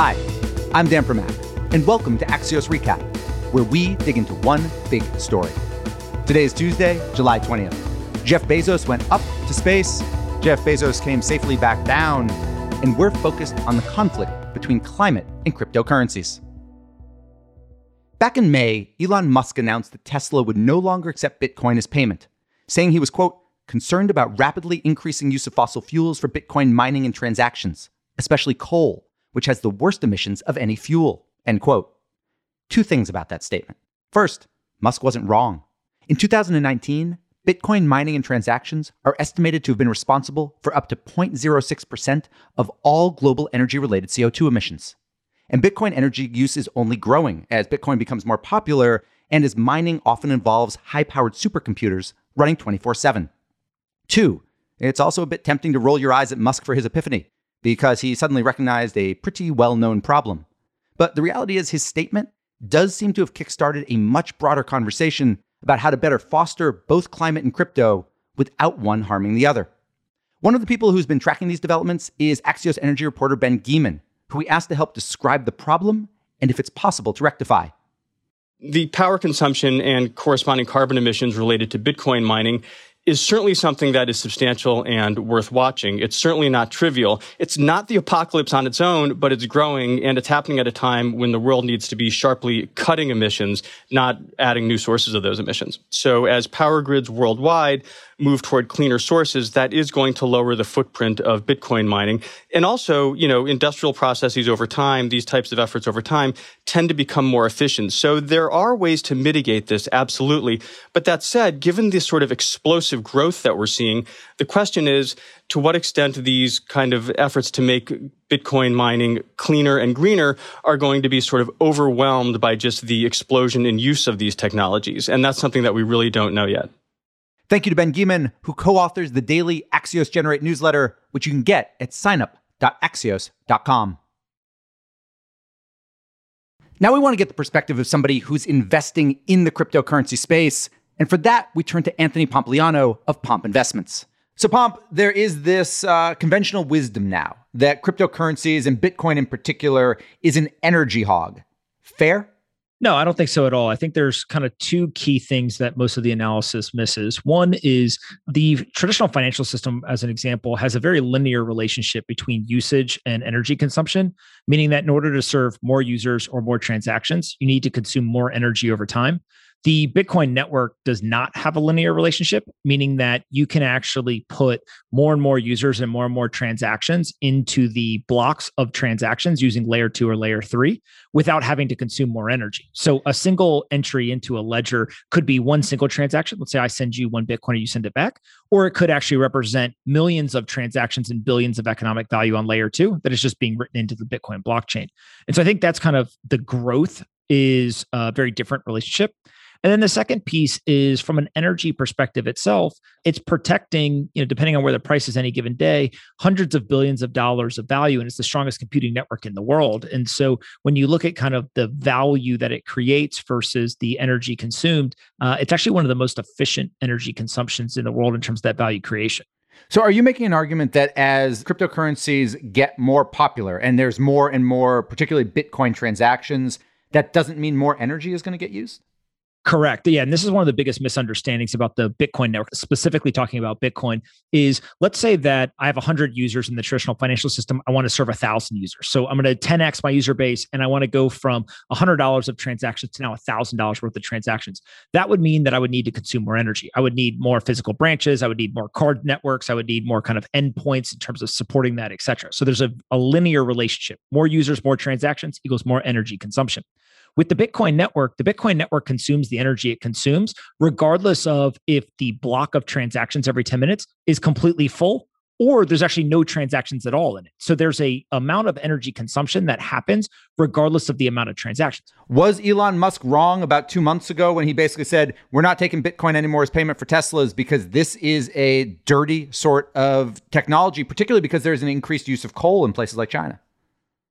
Hi, I'm Dan Primack, and welcome to Axios Recap, where we dig into one big story. Today is Tuesday, July 20th. Jeff Bezos went up to space, Jeff Bezos came safely back down, and we're focused on the conflict between climate and cryptocurrencies. Back in May, Elon Musk announced that Tesla would no longer accept Bitcoin as payment, saying he was, quote, concerned about rapidly increasing use of fossil fuels for Bitcoin mining and transactions, especially coal which has the worst emissions of any fuel. End quote. Two things about that statement. First, Musk wasn't wrong. In 2019, Bitcoin mining and transactions are estimated to have been responsible for up to 0.06% of all global energy related CO2 emissions. And Bitcoin energy use is only growing as Bitcoin becomes more popular and as mining often involves high powered supercomputers running 24 7. Two, it's also a bit tempting to roll your eyes at Musk for his epiphany because he suddenly recognized a pretty well known problem. But the reality is, his statement does seem to have kickstarted a much broader conversation about how to better foster both climate and crypto without one harming the other. One of the people who's been tracking these developments is Axios energy reporter Ben Geman, who we asked to help describe the problem and if it's possible to rectify. The power consumption and corresponding carbon emissions related to Bitcoin mining is certainly something that is substantial and worth watching. It's certainly not trivial. It's not the apocalypse on its own, but it's growing and it's happening at a time when the world needs to be sharply cutting emissions, not adding new sources of those emissions. So as power grids worldwide move toward cleaner sources, that is going to lower the footprint of Bitcoin mining. And also, you know, industrial processes over time, these types of efforts over time tend to become more efficient. So there are ways to mitigate this, absolutely. But that said, given this sort of explosive growth that we're seeing, the question is, to what extent these kind of efforts to make Bitcoin mining cleaner and greener are going to be sort of overwhelmed by just the explosion in use of these technologies. And that's something that we really don't know yet. Thank you to Ben Geman, who co authors the daily Axios Generate newsletter, which you can get at signup.axios.com. Now we want to get the perspective of somebody who's investing in the cryptocurrency space. And for that, we turn to Anthony Pompliano of Pomp Investments. So, Pomp, there is this uh, conventional wisdom now that cryptocurrencies and Bitcoin in particular is an energy hog. Fair? No, I don't think so at all. I think there's kind of two key things that most of the analysis misses. One is the traditional financial system, as an example, has a very linear relationship between usage and energy consumption, meaning that in order to serve more users or more transactions, you need to consume more energy over time. The Bitcoin network does not have a linear relationship, meaning that you can actually put more and more users and more and more transactions into the blocks of transactions using layer two or layer three without having to consume more energy. So a single entry into a ledger could be one single transaction. Let's say I send you one Bitcoin and you send it back, or it could actually represent millions of transactions and billions of economic value on layer two that is just being written into the Bitcoin blockchain. And so I think that's kind of the growth is a very different relationship. And then the second piece is from an energy perspective itself, it's protecting, you know, depending on where the price is any given day, hundreds of billions of dollars of value. And it's the strongest computing network in the world. And so when you look at kind of the value that it creates versus the energy consumed, uh, it's actually one of the most efficient energy consumptions in the world in terms of that value creation. So, are you making an argument that as cryptocurrencies get more popular and there's more and more, particularly Bitcoin transactions, that doesn't mean more energy is going to get used? Correct. Yeah. And this is one of the biggest misunderstandings about the Bitcoin network, specifically talking about Bitcoin, is let's say that I have 100 users in the traditional financial system. I want to serve 1,000 users. So I'm going to 10x my user base and I want to go from $100 of transactions to now $1,000 worth of transactions. That would mean that I would need to consume more energy. I would need more physical branches. I would need more card networks. I would need more kind of endpoints in terms of supporting that, et cetera. So there's a, a linear relationship. More users, more transactions equals more energy consumption. With the Bitcoin network, the Bitcoin network consumes the energy it consumes, regardless of if the block of transactions every 10 minutes is completely full or there's actually no transactions at all in it. So there's a amount of energy consumption that happens regardless of the amount of transactions. Was Elon Musk wrong about 2 months ago when he basically said we're not taking Bitcoin anymore as payment for Teslas because this is a dirty sort of technology particularly because there's an increased use of coal in places like China?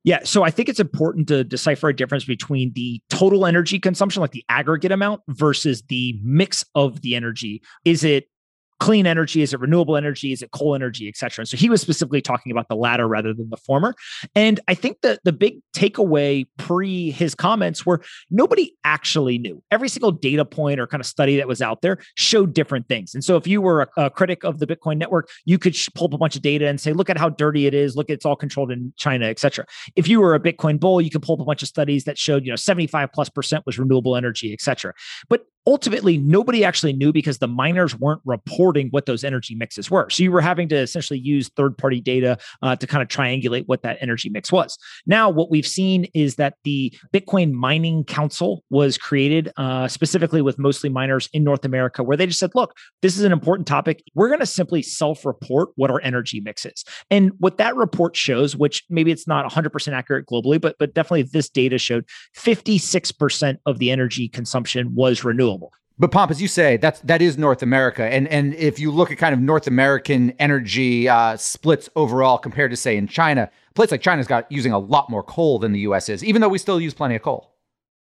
Yeah. So I think it's important to decipher a difference between the total energy consumption, like the aggregate amount, versus the mix of the energy. Is it clean energy? Is it renewable energy? Is it coal energy, et cetera? And so he was specifically talking about the latter rather than the former. And I think that the big takeaway pre his comments were nobody actually knew. Every single data point or kind of study that was out there showed different things. And so if you were a, a critic of the Bitcoin network, you could pull up a bunch of data and say, look at how dirty it is. Look, it's all controlled in China, et cetera. If you were a Bitcoin bull, you could pull up a bunch of studies that showed, you know, 75 plus percent was renewable energy, et cetera. But ultimately nobody actually knew because the miners weren't reporting what those energy mixes were. So you were having to essentially use third party data uh, to kind of triangulate what that energy mix was. Now, what we've seen is that the Bitcoin Mining Council was created uh, specifically with mostly miners in North America, where they just said, look, this is an important topic. We're going to simply self report what our energy mix is. And what that report shows, which maybe it's not 100% accurate globally, but, but definitely this data showed 56% of the energy consumption was renewable. But Pomp, as you say, that's that is North America, and and if you look at kind of North American energy uh, splits overall compared to say in China, a place like China's got using a lot more coal than the U.S. is, even though we still use plenty of coal.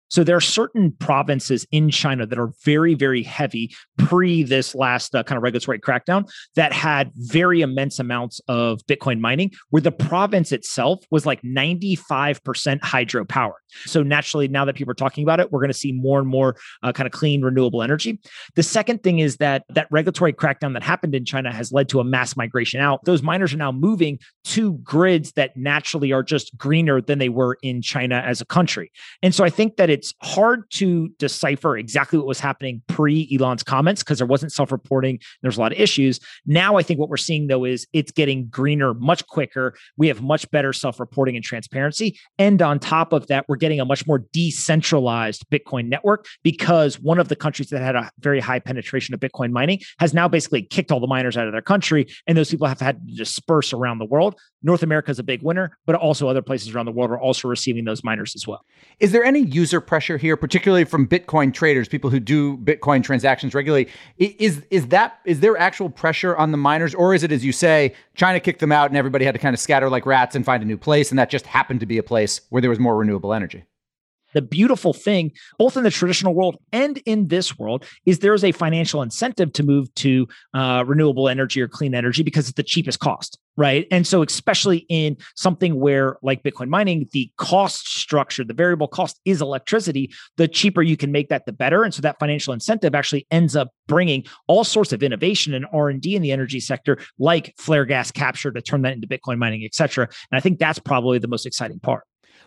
So there are certain provinces in China that are very, very heavy pre this last uh, kind of regulatory crackdown that had very immense amounts of Bitcoin mining, where the province itself was like 95% hydropower. So naturally, now that people are talking about it, we're going to see more and more uh, kind of clean renewable energy. The second thing is that that regulatory crackdown that happened in China has led to a mass migration out. Those miners are now moving to grids that naturally are just greener than they were in China as a country. And so I think that it's hard to decipher exactly what was happening pre Elon's comments because there wasn't self reporting. There's a lot of issues. Now, I think what we're seeing though is it's getting greener much quicker. We have much better self reporting and transparency. And on top of that, we're getting a much more decentralized Bitcoin network because one of the countries that had a very high penetration of Bitcoin mining has now basically kicked all the miners out of their country. And those people have had to disperse around the world. North America is a big winner, but also other places around the world are also receiving those miners as well. Is there any user pressure here, particularly from Bitcoin traders, people who do Bitcoin transactions regularly? Is is that is there actual pressure on the miners, or is it as you say, China kicked them out and everybody had to kind of scatter like rats and find a new place, and that just happened to be a place where there was more renewable energy? The beautiful thing, both in the traditional world and in this world, is there is a financial incentive to move to uh, renewable energy or clean energy because it's the cheapest cost, right? And so, especially in something where, like Bitcoin mining, the cost structure, the variable cost is electricity. The cheaper you can make that, the better. And so, that financial incentive actually ends up bringing all sorts of innovation and R and D in the energy sector, like flare gas capture to turn that into Bitcoin mining, et cetera. And I think that's probably the most exciting part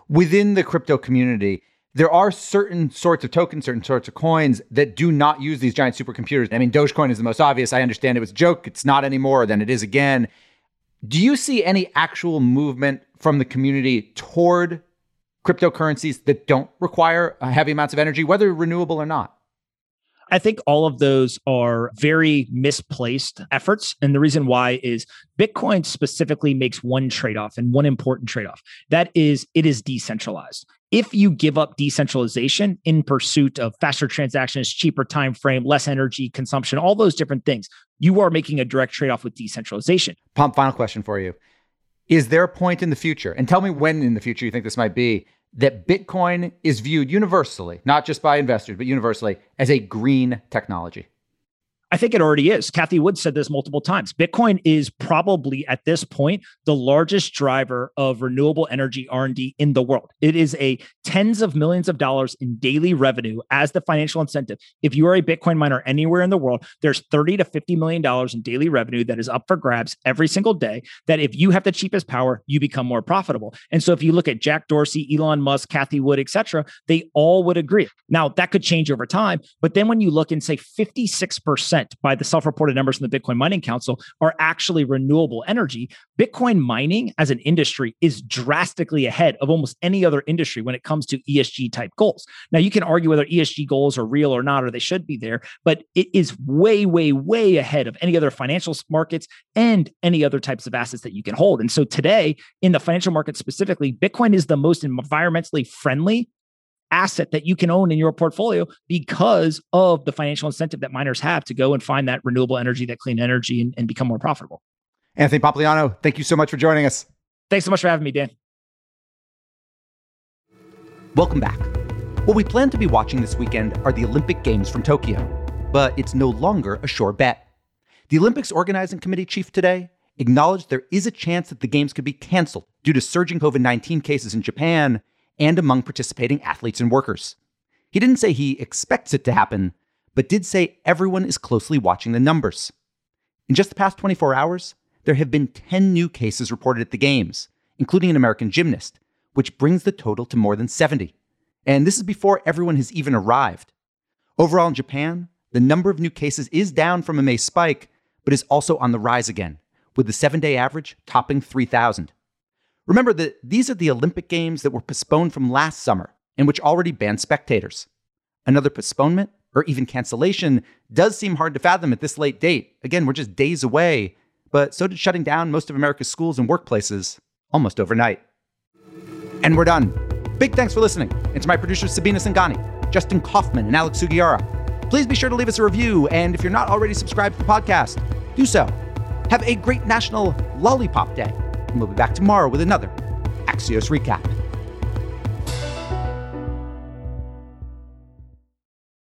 within the crypto community there are certain sorts of tokens, certain sorts of coins that do not use these giant supercomputers. I mean, Dogecoin is the most obvious. I understand it was a joke. It's not anymore. Then it is again. Do you see any actual movement from the community toward cryptocurrencies that don't require heavy amounts of energy, whether renewable or not? I think all of those are very misplaced efforts. And the reason why is Bitcoin specifically makes one trade off and one important trade off that is, it is decentralized. If you give up decentralization in pursuit of faster transactions cheaper time frame less energy consumption all those different things you are making a direct trade-off with decentralization. Pomp final question for you. Is there a point in the future? And tell me when in the future you think this might be that bitcoin is viewed universally not just by investors but universally as a green technology I think it already is. Cathie Wood said this multiple times. Bitcoin is probably at this point the largest driver of renewable energy R&D in the world. It is a tens of millions of dollars in daily revenue as the financial incentive. If you are a Bitcoin miner anywhere in the world, there's 30 to 50 million dollars in daily revenue that is up for grabs every single day that if you have the cheapest power, you become more profitable. And so if you look at Jack Dorsey, Elon Musk, Cathie Wood, etc., they all would agree. Now, that could change over time, but then when you look and say 56% by the self reported numbers from the Bitcoin Mining Council are actually renewable energy. Bitcoin mining as an industry is drastically ahead of almost any other industry when it comes to ESG type goals. Now, you can argue whether ESG goals are real or not, or they should be there, but it is way, way, way ahead of any other financial markets and any other types of assets that you can hold. And so today, in the financial market specifically, Bitcoin is the most environmentally friendly asset that you can own in your portfolio because of the financial incentive that miners have to go and find that renewable energy, that clean energy, and, and become more profitable. Anthony Pompliano, thank you so much for joining us. Thanks so much for having me, Dan. Welcome back. What we plan to be watching this weekend are the Olympic Games from Tokyo, but it's no longer a sure bet. The Olympics organizing committee chief today acknowledged there is a chance that the games could be canceled due to surging COVID 19 cases in Japan and among participating athletes and workers. He didn't say he expects it to happen, but did say everyone is closely watching the numbers. In just the past 24 hours, there have been 10 new cases reported at the Games, including an American gymnast, which brings the total to more than 70. And this is before everyone has even arrived. Overall in Japan, the number of new cases is down from a May spike, but is also on the rise again, with the seven day average topping 3,000. Remember that these are the Olympic Games that were postponed from last summer and which already banned spectators. Another postponement or even cancellation does seem hard to fathom at this late date. Again, we're just days away, but so did shutting down most of America's schools and workplaces almost overnight. And we're done. Big thanks for listening. And to my producers Sabina Singani, Justin Kaufman, and Alex Sugiura. Please be sure to leave us a review, and if you're not already subscribed to the podcast, do so. Have a great National Lollipop Day, and we'll be back tomorrow with another Axios Recap.